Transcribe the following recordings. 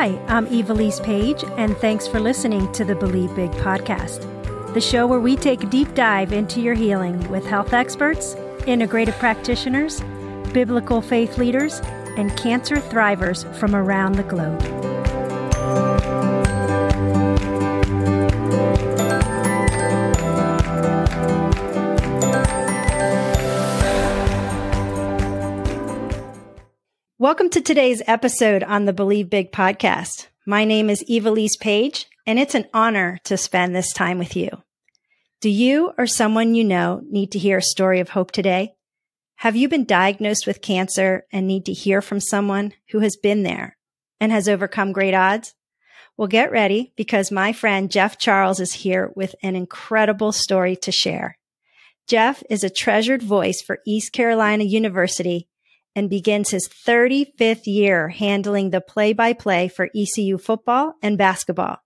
Hi, I'm Ivelisse Page, and thanks for listening to the Believe Big podcast, the show where we take a deep dive into your healing with health experts, integrative practitioners, biblical faith leaders, and cancer thrivers from around the globe. Welcome to today's episode on the Believe Big podcast. My name is Ivelisse Page, and it's an honor to spend this time with you. Do you or someone you know need to hear a story of hope today? Have you been diagnosed with cancer and need to hear from someone who has been there and has overcome great odds? Well, get ready because my friend Jeff Charles is here with an incredible story to share. Jeff is a treasured voice for East Carolina University and begins his 35th year handling the play by play for ECU football and basketball.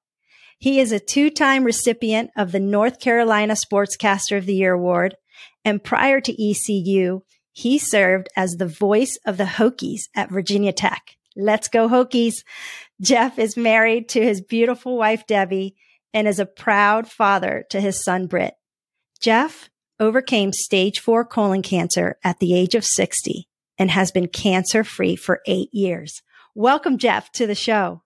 He is a two time recipient of the North Carolina Sportscaster of the Year award. And prior to ECU, he served as the voice of the Hokies at Virginia Tech. Let's go Hokies. Jeff is married to his beautiful wife, Debbie, and is a proud father to his son, Britt. Jeff overcame stage four colon cancer at the age of 60 and has been cancer free for eight years. Welcome, Jeff, to the show.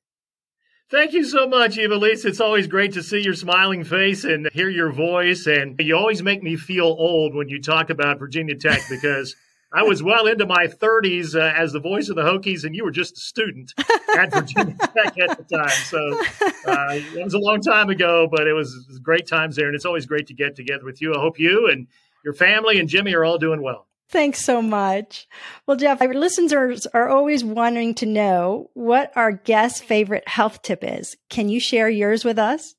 Thank you so much, Ivelisse. It's always great to see your smiling face and hear your voice. And you always make me feel old when you talk about Virginia Tech because I was well into my 30s uh, as the voice of the Hokies, and you were just a student at Virginia Tech at the time. So uh, it was a long time ago, but it was, it was great times there. And it's always great to get together with you. I hope you and your family and Jimmy are all doing well. Thanks so much. Well, Jeff, our listeners are always wanting to know what our guest's favorite health tip is. Can you share yours with us?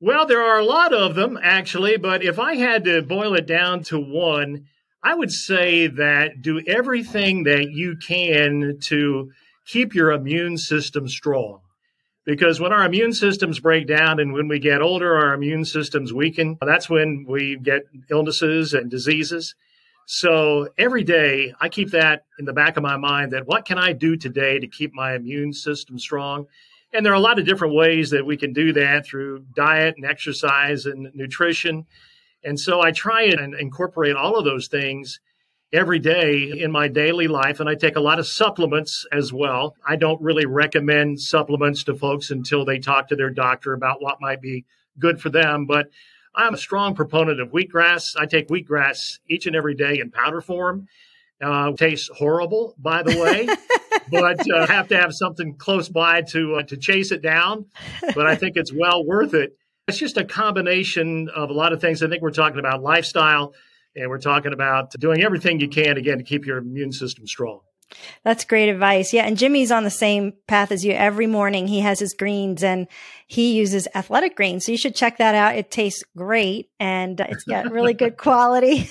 Well, there are a lot of them, actually, but if I had to boil it down to one, I would say that do everything that you can to keep your immune system strong. Because when our immune systems break down and when we get older, our immune systems weaken. That's when we get illnesses and diseases. So every day I keep that in the back of my mind that what can I do today to keep my immune system strong? And there are a lot of different ways that we can do that through diet and exercise and nutrition. And so I try and incorporate all of those things every day in my daily life. And I take a lot of supplements as well. I don't really recommend supplements to folks until they talk to their doctor about what might be good for them. But I'm a strong proponent of wheatgrass. I take wheatgrass each and every day in powder form. Uh, tastes horrible, by the way, but uh, have to have something close by to uh, to chase it down. But I think it's well worth it. It's just a combination of a lot of things. I think we're talking about lifestyle, and we're talking about doing everything you can again to keep your immune system strong. That's great advice. Yeah. And Jimmy's on the same path as you. Every morning he has his greens and he uses athletic greens. So you should check that out. It tastes great and it's got really good quality.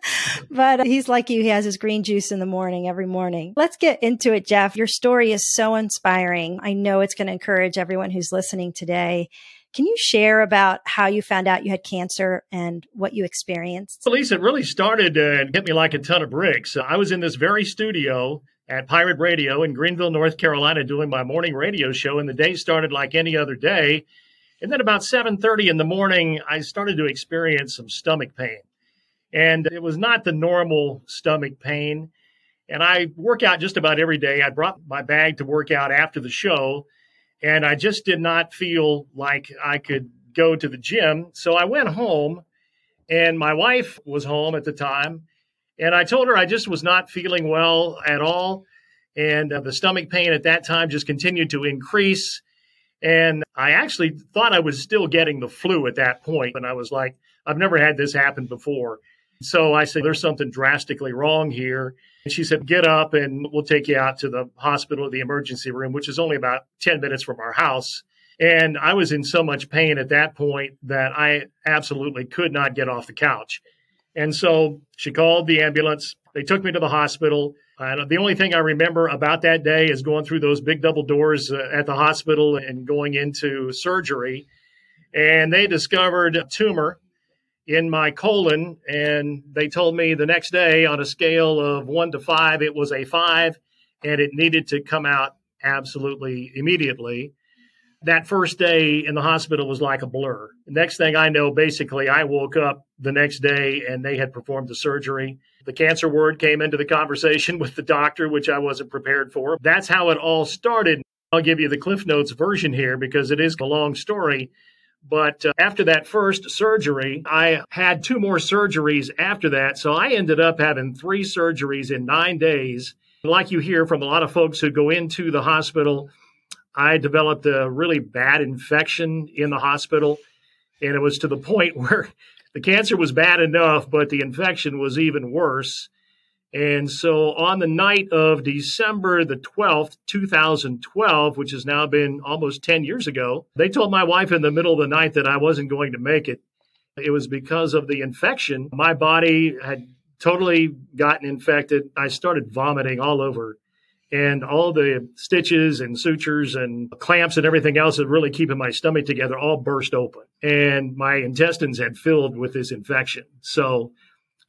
but he's like you. He has his green juice in the morning every morning. Let's get into it, Jeff. Your story is so inspiring. I know it's going to encourage everyone who's listening today. Can you share about how you found out you had cancer and what you experienced? Well, it really started uh, and hit me like a ton of bricks. I was in this very studio at Pirate Radio in Greenville, North Carolina, doing my morning radio show, and the day started like any other day. And then about 7:30 in the morning, I started to experience some stomach pain. And it was not the normal stomach pain. And I work out just about every day. I brought my bag to work out after the show and I just did not feel like I could go to the gym. So I went home, and my wife was home at the time. And I told her I just was not feeling well at all. And uh, the stomach pain at that time just continued to increase. And I actually thought I was still getting the flu at that point. And I was like, I've never had this happen before. So I said, There's something drastically wrong here. And she said, Get up and we'll take you out to the hospital, the emergency room, which is only about 10 minutes from our house. And I was in so much pain at that point that I absolutely could not get off the couch. And so she called the ambulance. They took me to the hospital. And the only thing I remember about that day is going through those big double doors uh, at the hospital and going into surgery. And they discovered a tumor in my colon. And they told me the next day on a scale of one to five, it was a five and it needed to come out absolutely immediately. That first day in the hospital was like a blur. The next thing I know, basically, I woke up the next day and they had performed the surgery. The cancer word came into the conversation with the doctor, which I wasn't prepared for. That's how it all started. I'll give you the Cliff Notes version here because it is a long story. But uh, after that first surgery, I had two more surgeries after that. So I ended up having three surgeries in nine days. Like you hear from a lot of folks who go into the hospital, I developed a really bad infection in the hospital. And it was to the point where the cancer was bad enough, but the infection was even worse. And so on the night of December the 12th, 2012, which has now been almost 10 years ago, they told my wife in the middle of the night that I wasn't going to make it. It was because of the infection. My body had totally gotten infected. I started vomiting all over. And all the stitches and sutures and clamps and everything else that really keeping my stomach together all burst open. And my intestines had filled with this infection. So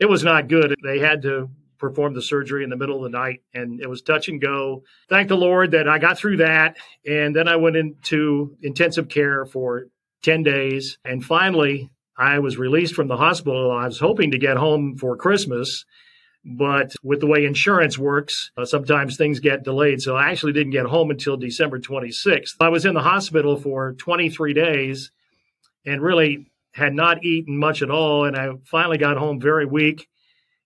it was not good. They had to performed the surgery in the middle of the night and it was touch and go. Thank the Lord that I got through that. And then I went into intensive care for 10 days. And finally, I was released from the hospital. I was hoping to get home for Christmas. But with the way insurance works, uh, sometimes things get delayed. So I actually didn't get home until December 26th. I was in the hospital for 23 days and really had not eaten much at all. And I finally got home very weak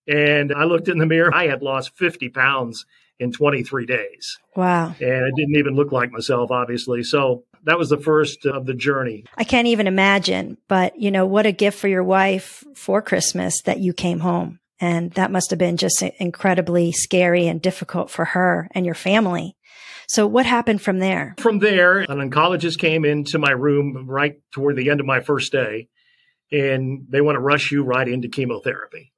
and I looked in the mirror. I had lost 50 pounds in 23 days. Wow. And I didn't even look like myself, obviously. So that was the first of the journey. I can't even imagine, but you know, what a gift for your wife for Christmas that you came home. And that must have been just incredibly scary and difficult for her and your family. So what happened from there? From there, an oncologist came into my room right toward the end of my first day and they want to rush you right into chemotherapy.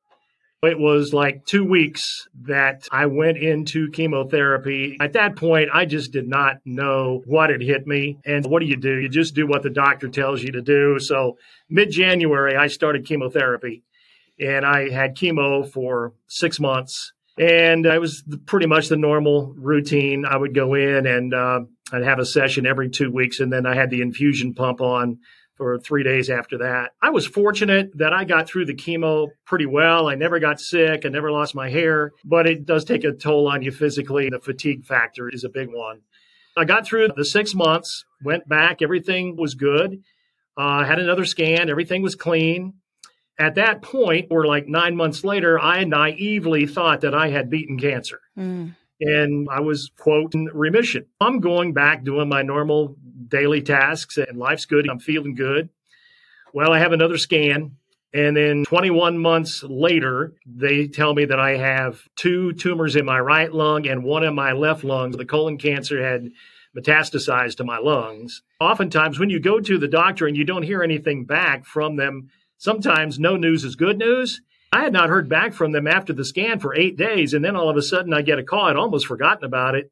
It was like two weeks that I went into chemotherapy. At that point, I just did not know what had hit me. And what do you do? You just do what the doctor tells you to do. So, mid January, I started chemotherapy and I had chemo for six months. And it was pretty much the normal routine. I would go in and uh, I'd have a session every two weeks, and then I had the infusion pump on for three days after that. I was fortunate that I got through the chemo pretty well. I never got sick. I never lost my hair, but it does take a toll on you physically. The fatigue factor is a big one. I got through the six months, went back, everything was good. Uh, had another scan, everything was clean. At that point, or like nine months later, I naively thought that I had beaten cancer. Mm and I was, quote, in remission. I'm going back doing my normal daily tasks and life's good. I'm feeling good. Well, I have another scan. And then 21 months later, they tell me that I have two tumors in my right lung and one in my left lung. The colon cancer had metastasized to my lungs. Oftentimes, when you go to the doctor and you don't hear anything back from them, sometimes no news is good news. I had not heard back from them after the scan for eight days. And then all of a sudden, I get a call. I'd almost forgotten about it.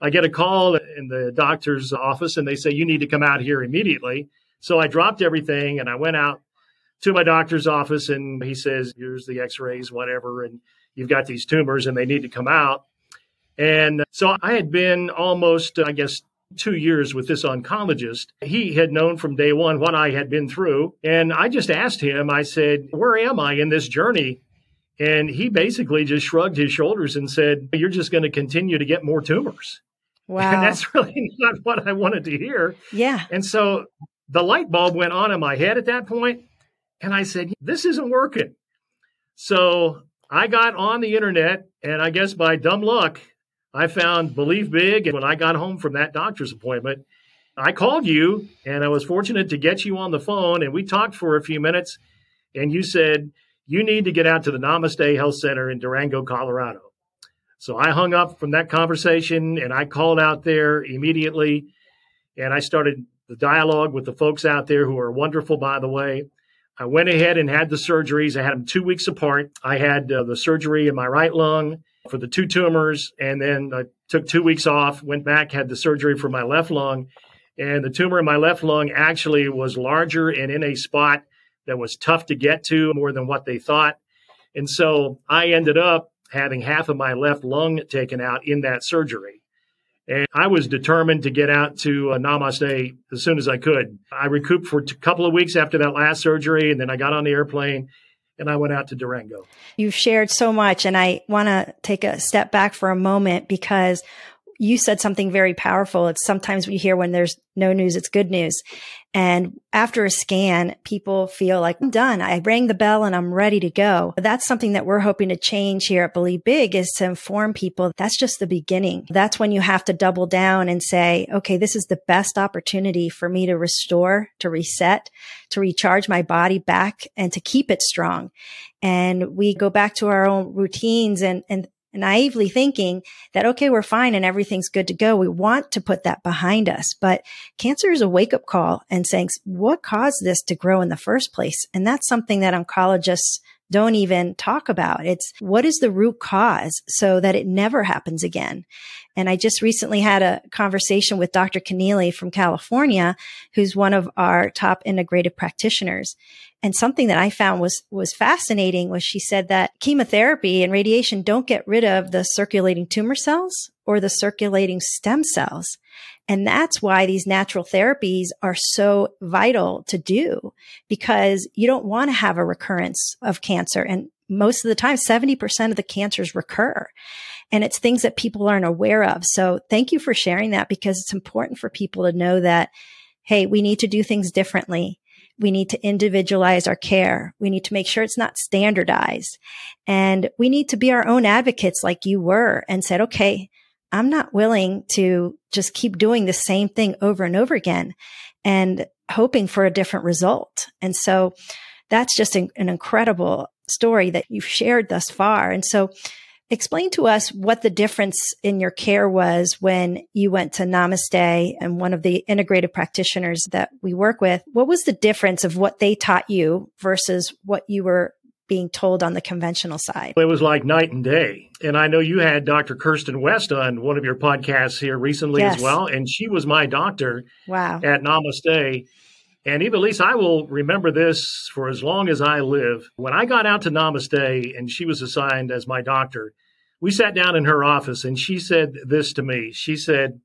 I get a call in the doctor's office and they say, You need to come out here immediately. So I dropped everything and I went out to my doctor's office and he says, Here's the x rays, whatever. And you've got these tumors and they need to come out. And so I had been almost, I guess, two years with this oncologist. He had known from day one what I had been through. And I just asked him, I said, Where am I in this journey? And he basically just shrugged his shoulders and said, You're just going to continue to get more tumors. Wow. And that's really not what I wanted to hear. Yeah. And so the light bulb went on in my head at that point, And I said, This isn't working. So I got on the internet, and I guess by dumb luck, I found Believe Big. And when I got home from that doctor's appointment, I called you, and I was fortunate to get you on the phone, and we talked for a few minutes. And you said, You need to get out to the Namaste Health Center in Durango, Colorado. So I hung up from that conversation and I called out there immediately and I started the dialogue with the folks out there who are wonderful, by the way. I went ahead and had the surgeries. I had them two weeks apart. I had uh, the surgery in my right lung for the two tumors, and then I took two weeks off, went back, had the surgery for my left lung. And the tumor in my left lung actually was larger and in a spot that was tough to get to more than what they thought. And so I ended up having half of my left lung taken out in that surgery. And I was determined to get out to uh, Namaste as soon as I could. I recouped for a couple of weeks after that last surgery, and then I got on the airplane and I went out to Durango. You've shared so much, and I want to take a step back for a moment because you said something very powerful. It's sometimes we hear when there's no news, it's good news. And after a scan, people feel like I'm done. I rang the bell and I'm ready to go. That's something that we're hoping to change here at Believe Big is to inform people that's just the beginning. That's when you have to double down and say, okay, this is the best opportunity for me to restore, to reset, to recharge my body back and to keep it strong. And we go back to our own routines and, and naively thinking that, okay, we're fine and everything's good to go. We want to put that behind us. But cancer is a wake up call and saying, what caused this to grow in the first place? And that's something that oncologists don't even talk about. It's what is the root cause so that it never happens again. And I just recently had a conversation with Dr. Connealy from California, who's one of our top integrative practitioners. And something that I found was, was fascinating was she said that chemotherapy and radiation don't get rid of the circulating tumor cells or the circulating stem cells. And that's why these natural therapies are so vital to do because you don't want to have a recurrence of cancer. And most of the time, 70% of the cancers recur and it's things that people aren't aware of. So thank you for sharing that because it's important for people to know that, Hey, we need to do things differently. We need to individualize our care. We need to make sure it's not standardized and we need to be our own advocates like you were and said, okay, I'm not willing to just keep doing the same thing over and over again and hoping for a different result. And so that's just an, an incredible story that you've shared thus far. And so Explain to us what the difference in your care was when you went to Namaste and one of the integrative practitioners that we work with. What was the difference of what they taught you versus what you were being told on the conventional side? It was like night and day. And I know you had Dr. Kirsten West on one of your podcasts here recently yes. as well. And she was my doctor wow. at Namaste. And Ivelisse, I will remember this for as long as I live. When I got out to Namaste and she was assigned as my doctor, we sat down in her office and she said this to me. She said,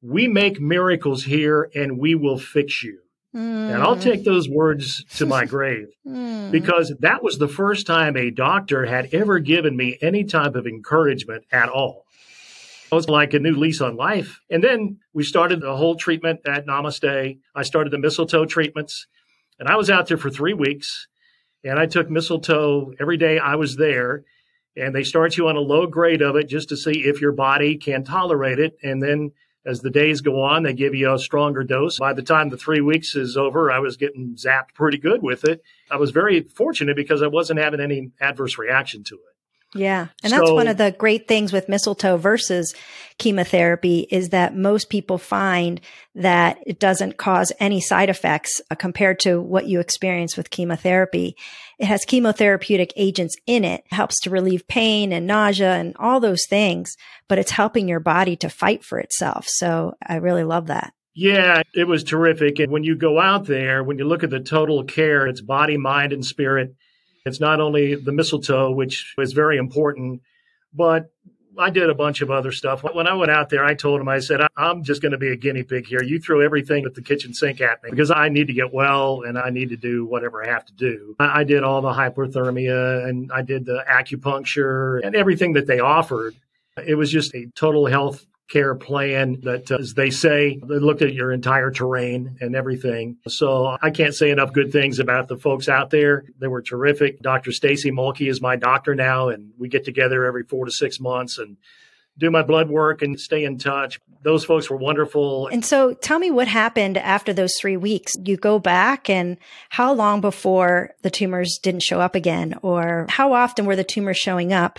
We make miracles here and we will fix you. Mm. And I'll take those words to my grave mm. because that was the first time a doctor had ever given me any type of encouragement at all. It was like a new lease on life. And then we started the whole treatment at Namaste. I started the mistletoe treatments, and I was out there for three weeks. And I took mistletoe every day I was there. And they start you on a low grade of it just to see if your body can tolerate it. And then as the days go on, they give you a stronger dose. By the time the three weeks is over, I was getting zapped pretty good with it. I was very fortunate because I wasn't having any adverse reaction to it. Yeah. And so, that's one of the great things with mistletoe versus chemotherapy is that most people find that it doesn't cause any side effects uh, compared to what you experience with chemotherapy. It has chemotherapeutic agents in it, it helps to relieve pain and nausea and all those things, but it's helping your body to fight for itself. So I really love that. Yeah, it was terrific. And when you go out there, when you look at the total care, it's body, mind, and spirit it's not only the mistletoe, which is very important, but I did a bunch of other stuff. When I went out there, I told him, I said, I'm just going to be a guinea pig here. You throw everything at the kitchen sink at me because I need to get well and I need to do whatever I have to do. I did all the hyperthermia and I did the acupuncture and everything that they offered. It was just a total health care plan that, uh, as they say, they looked at your entire terrain and everything. So I can't say enough good things about the folks out there. They were terrific. Dr. Stacy Mulkey is my doctor now, and we get together every four to six months and do my blood work and stay in touch. Those folks were wonderful. And so tell me what happened after those three weeks. You go back and how long before the tumors didn't show up again? Or how often were the tumors showing up?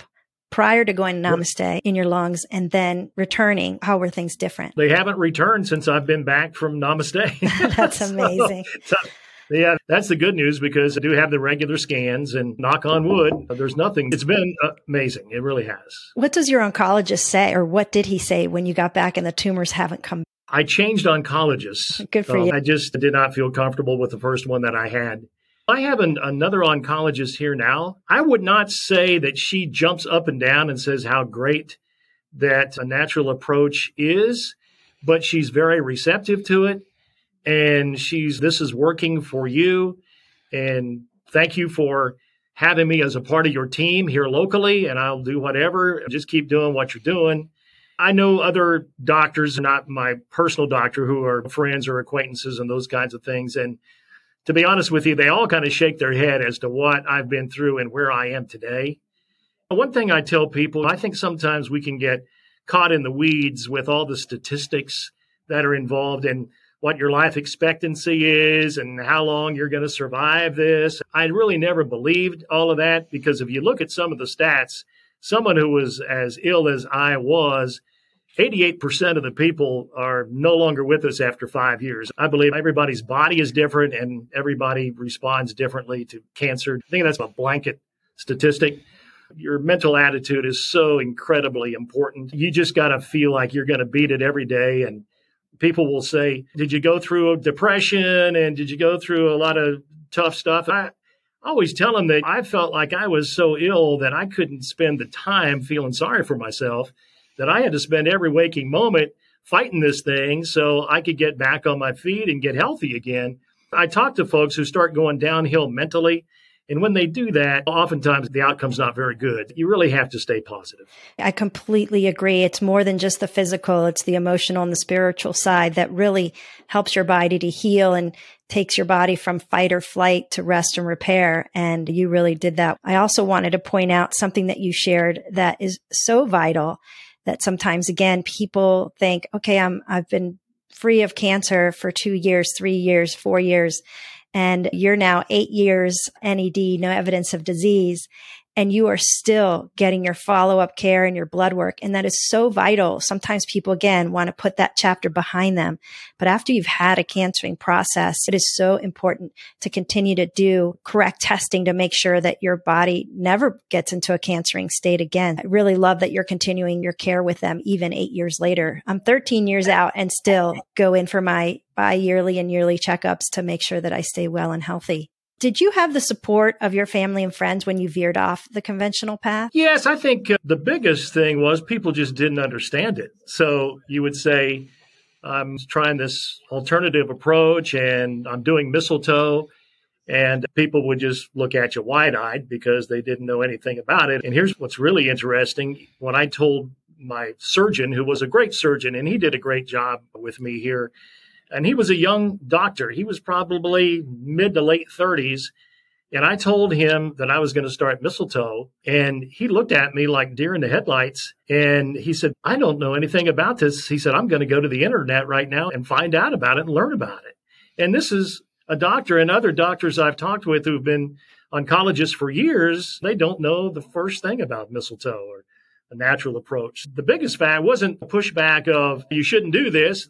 Prior to going to Namaste in your lungs and then returning? How were things different? They haven't returned since I've been back from Namaste. That's amazing. so, so, yeah, that's the good news because I do have the regular scans and knock on wood, there's nothing. It's been amazing. It really has. What does your oncologist say or what did he say when you got back and the tumors haven't come back? I changed oncologists. Good for um, you. I just did not feel comfortable with the first one that I had. I have an, another oncologist here now. I would not say that she jumps up and down and says how great that a natural approach is, but she's very receptive to it. And she's, this is working for you. And thank you for having me as a part of your team here locally. And I'll do whatever. Just keep doing what you're doing. I know other doctors, not my personal doctor, who are friends or acquaintances and those kinds of things. And to be honest with you, they all kind of shake their head as to what I've been through and where I am today. One thing I tell people, I think sometimes we can get caught in the weeds with all the statistics that are involved in what your life expectancy is and how long you're going to survive this. I really never believed all of that because if you look at some of the stats, someone who was as ill as I was, 88% of the people are no longer with us after five years. I believe everybody's body is different and everybody responds differently to cancer. I think that's a blanket statistic. Your mental attitude is so incredibly important. You just got to feel like you're going to beat it every day. And people will say, Did you go through a depression? And did you go through a lot of tough stuff? I, always tell them that I felt like I was so ill that I couldn't spend the time feeling sorry for myself, that I had to spend every waking moment fighting this thing so I could get back on my feet and get healthy again. I talk to folks who start going downhill mentally and when they do that, oftentimes the outcome's not very good. You really have to stay positive. I completely agree. It's more than just the physical, it's the emotional and the spiritual side that really helps your body to heal and takes your body from fight or flight to rest and repair. And you really did that. I also wanted to point out something that you shared that is so vital that sometimes again, people think, okay, I'm, I've been free of cancer for two years, three years, four years and you're now eight years NED, no evidence of disease and you are still getting your follow up care and your blood work. And that is so vital. Sometimes people again want to put that chapter behind them. But after you've had a cancering process, it is so important to continue to do correct testing to make sure that your body never gets into a cancering state again. I really love that you're continuing your care with them even eight years later. I'm 13 years out and still go in for my bi yearly and yearly checkups to make sure that I stay well and healthy. Did you have the support of your family and friends when you veered off the conventional path? Yes, I think uh, the biggest thing was people just didn't understand it. So you would say, I'm trying this alternative approach and I'm doing mistletoe. And people would just look at you wide eyed because they didn't know anything about it. And here's what's really interesting. When I told my surgeon, who was a great surgeon, and he did a great job with me here and he was a young doctor. He was probably mid to late 30s. And I told him that I was going to start mistletoe. And he looked at me like deer in the headlights. And he said, I don't know anything about this. He said, I'm going to go to the internet right now and find out about it and learn about it. And this is a doctor and other doctors I've talked with who've been oncologists for years. They don't know the first thing about mistletoe or a natural approach. The biggest fact wasn't a pushback of you shouldn't do this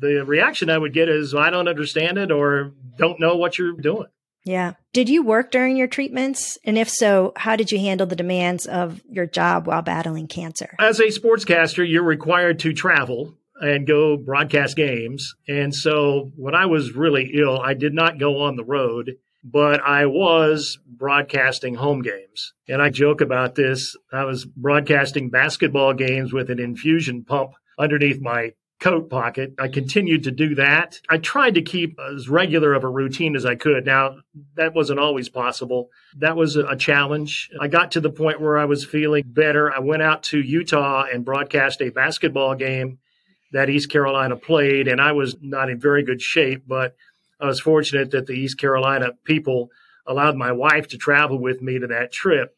the reaction I would get is I don't understand it or don't know what you're doing. Yeah. Did you work during your treatments? And if so, how did you handle the demands of your job while battling cancer? As a sportscaster, you're required to travel and go broadcast games. And so when I was really ill, I did not go on the road, but I was broadcasting home games. And I joke about this. I was broadcasting basketball games with an infusion pump underneath my coat pocket. I continued to do that. I tried to keep as regular of a routine as I could. Now, that wasn't always possible. That was a challenge. I got to the point where I was feeling better. I went out to Utah and broadcast a basketball game that East Carolina played, and I was not in very good shape, but I was fortunate that the East Carolina people allowed my wife to travel with me to that trip.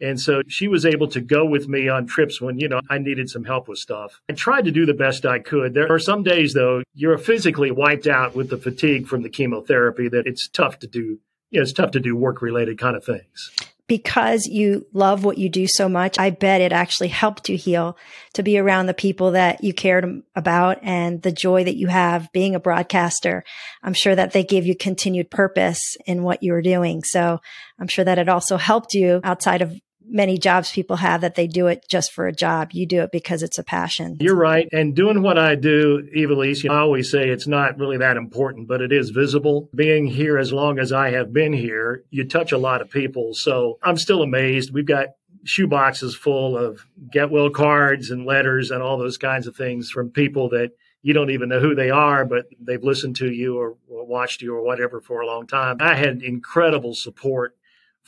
And so she was able to go with me on trips when, you know, I needed some help with stuff. I tried to do the best I could. There are some days, though, you're physically wiped out with the fatigue from the chemotherapy that it's tough to do. You know, it's tough to do work related kind of things. Because you love what you do so much, I bet it actually helped you heal to be around the people that you cared about and the joy that you have being a broadcaster. I'm sure that they gave you continued purpose in what you were doing. So I'm sure that it also helped you outside of many jobs people have that they do it just for a job. You do it because it's a passion. You're right. And doing what I do, Ivelisse, I always say it's not really that important, but it is visible. Being here as long as I have been here, you touch a lot of people. So I'm still amazed. We've got shoeboxes full of get well cards and letters and all those kinds of things from people that you don't even know who they are, but they've listened to you or, or watched you or whatever for a long time. I had incredible support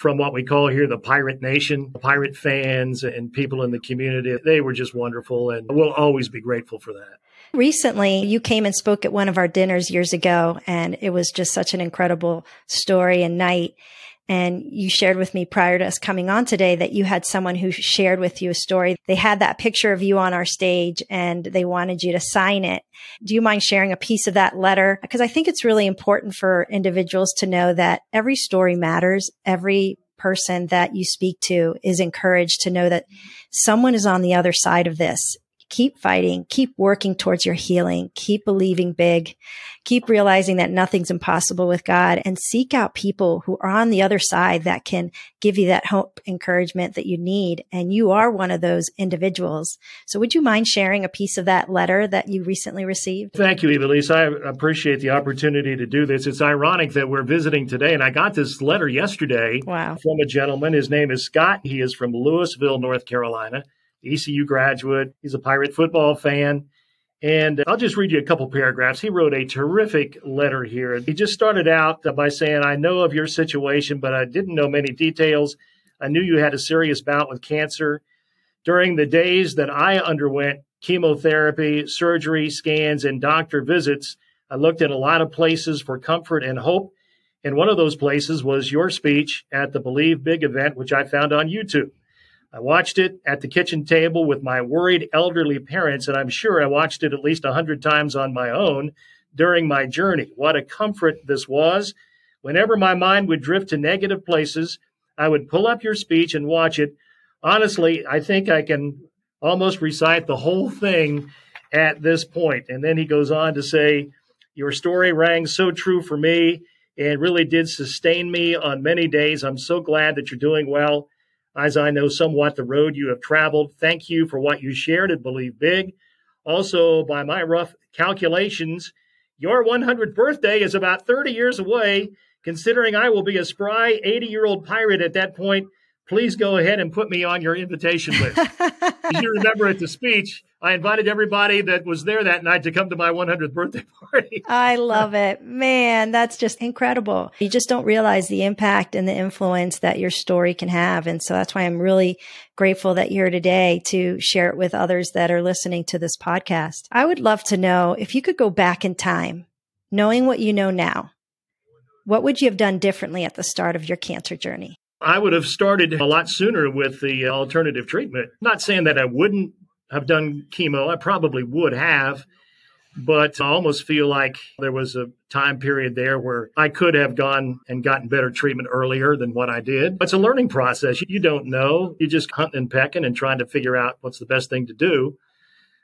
from what we call here the Pirate Nation, pirate fans and people in the community. They were just wonderful, and we'll always be grateful for that. Recently, you came and spoke at one of our dinners years ago, and it was just such an incredible story and night. And you shared with me prior to us coming on today that you had someone who shared with you a story. They had that picture of you on our stage and they wanted you to sign it. Do you mind sharing a piece of that letter? Because I think it's really important for individuals to know that every story matters. Every person that you speak to is encouraged to know that someone is on the other side of this keep fighting, keep working towards your healing, keep believing big, keep realizing that nothing's impossible with God and seek out people who are on the other side that can give you that hope, encouragement that you need. And you are one of those individuals. So would you mind sharing a piece of that letter that you recently received? Thank you, Ivelisse. I appreciate the opportunity to do this. It's ironic that we're visiting today and I got this letter yesterday wow. from a gentleman. His name is Scott. He is from Louisville, North Carolina. ECU graduate. He's a Pirate football fan. And I'll just read you a couple paragraphs. He wrote a terrific letter here. He just started out by saying, I know of your situation, but I didn't know many details. I knew you had a serious bout with cancer. During the days that I underwent chemotherapy, surgery, scans, and doctor visits, I looked in a lot of places for comfort and hope. And one of those places was your speech at the Believe Big event, which I found on YouTube. I watched it at the kitchen table with my worried elderly parents, and I'm sure I watched it at least a hundred times on my own during my journey. What a comfort this was. Whenever my mind would drift to negative places, I would pull up your speech and watch it. Honestly, I think I can almost recite the whole thing at this point. And then he goes on to say, Your story rang so true for me and really did sustain me on many days. I'm so glad that you're doing well as I know somewhat the road you have traveled. Thank you for what you shared at Believe Big. Also, by my rough calculations, your 100th birthday is about 30 years away. Considering I will be a spry 80 year old pirate at that point, please go ahead and put me on your invitation list. As you remember at the speech, I invited everybody that was there that night to come to my 100th birthday party. I love it. Man, that's just incredible. You just don't realize the impact and the influence that your story can have. And so that's why I'm really grateful that you're here today to share it with others that are listening to this podcast. I would love to know if you could go back in time, knowing what you know now, what would you have done differently at the start of your cancer journey? I would have started a lot sooner with the alternative treatment. Not saying that I wouldn't have done chemo. I probably would have, but I almost feel like there was a time period there where I could have gone and gotten better treatment earlier than what I did. It's a learning process. You don't know. You're just hunting and pecking and trying to figure out what's the best thing to do.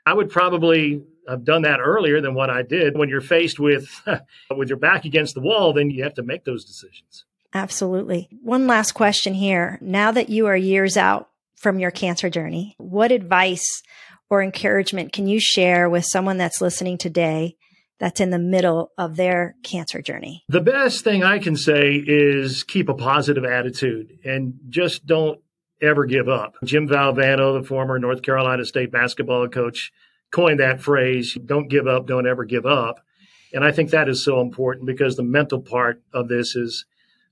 I would probably have done that earlier than what I did. When you're faced with with your back against the wall, then you have to make those decisions. Absolutely. One last question here. Now that you are years out from your cancer journey, what advice or encouragement can you share with someone that's listening today that's in the middle of their cancer journey? The best thing I can say is keep a positive attitude and just don't ever give up. Jim Valvano, the former North Carolina State basketball coach, coined that phrase don't give up, don't ever give up. And I think that is so important because the mental part of this is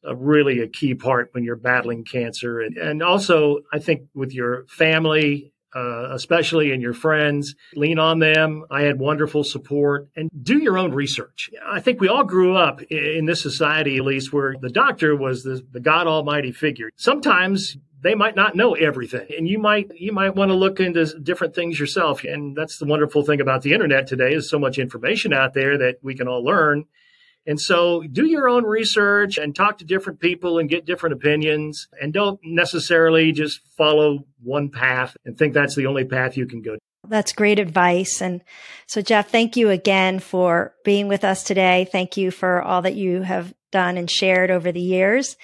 a really a key part when you're battling cancer. And, and also, I think with your family, uh, especially and your friends, lean on them. I had wonderful support and do your own research. I think we all grew up in this society, at least, where the doctor was the, the God Almighty figure. Sometimes they might not know everything and you might you might want to look into different things yourself and that's the wonderful thing about the internet today is so much information out there that we can all learn and so do your own research and talk to different people and get different opinions and don't necessarily just follow one path and think that's the only path you can go. That's great advice. And so, Jeff, thank you again for being with us today. Thank you for all that you have done and shared over the years.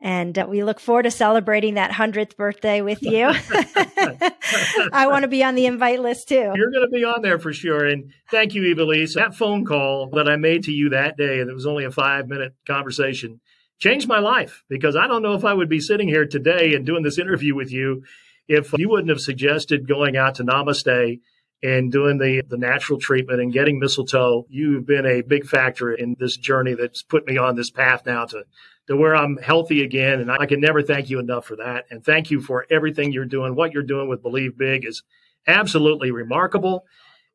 And uh, we look forward to celebrating that 100th birthday with you. I want to be on the invite list too. You're going to be on there for sure. And thank you, Ivelisse. That phone call that I made to you that day, that was only a five minute conversation, changed my life because I don't know if I would be sitting here today and doing this interview with you if you wouldn't have suggested going out to Namaste and doing the, the natural treatment and getting mistletoe. You've been a big factor in this journey that's put me on this path now to, to where I'm healthy again. And I can never thank you enough for that. And thank you for everything you're doing. What you're doing with Believe Big is absolutely remarkable.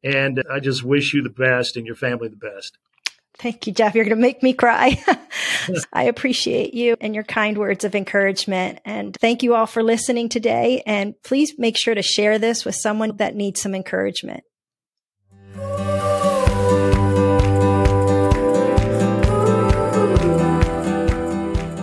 And I just wish you the best and your family the best. Thank you, Jeff. You're going to make me cry. I appreciate you and your kind words of encouragement. And thank you all for listening today. And please make sure to share this with someone that needs some encouragement.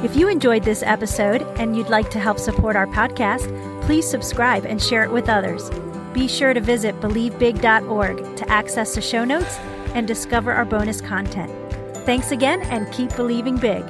If you enjoyed this episode and you'd like to help support our podcast, please subscribe and share it with others. Be sure to visit believebig.org to access the show notes and discover our bonus content. Thanks again and keep believing big.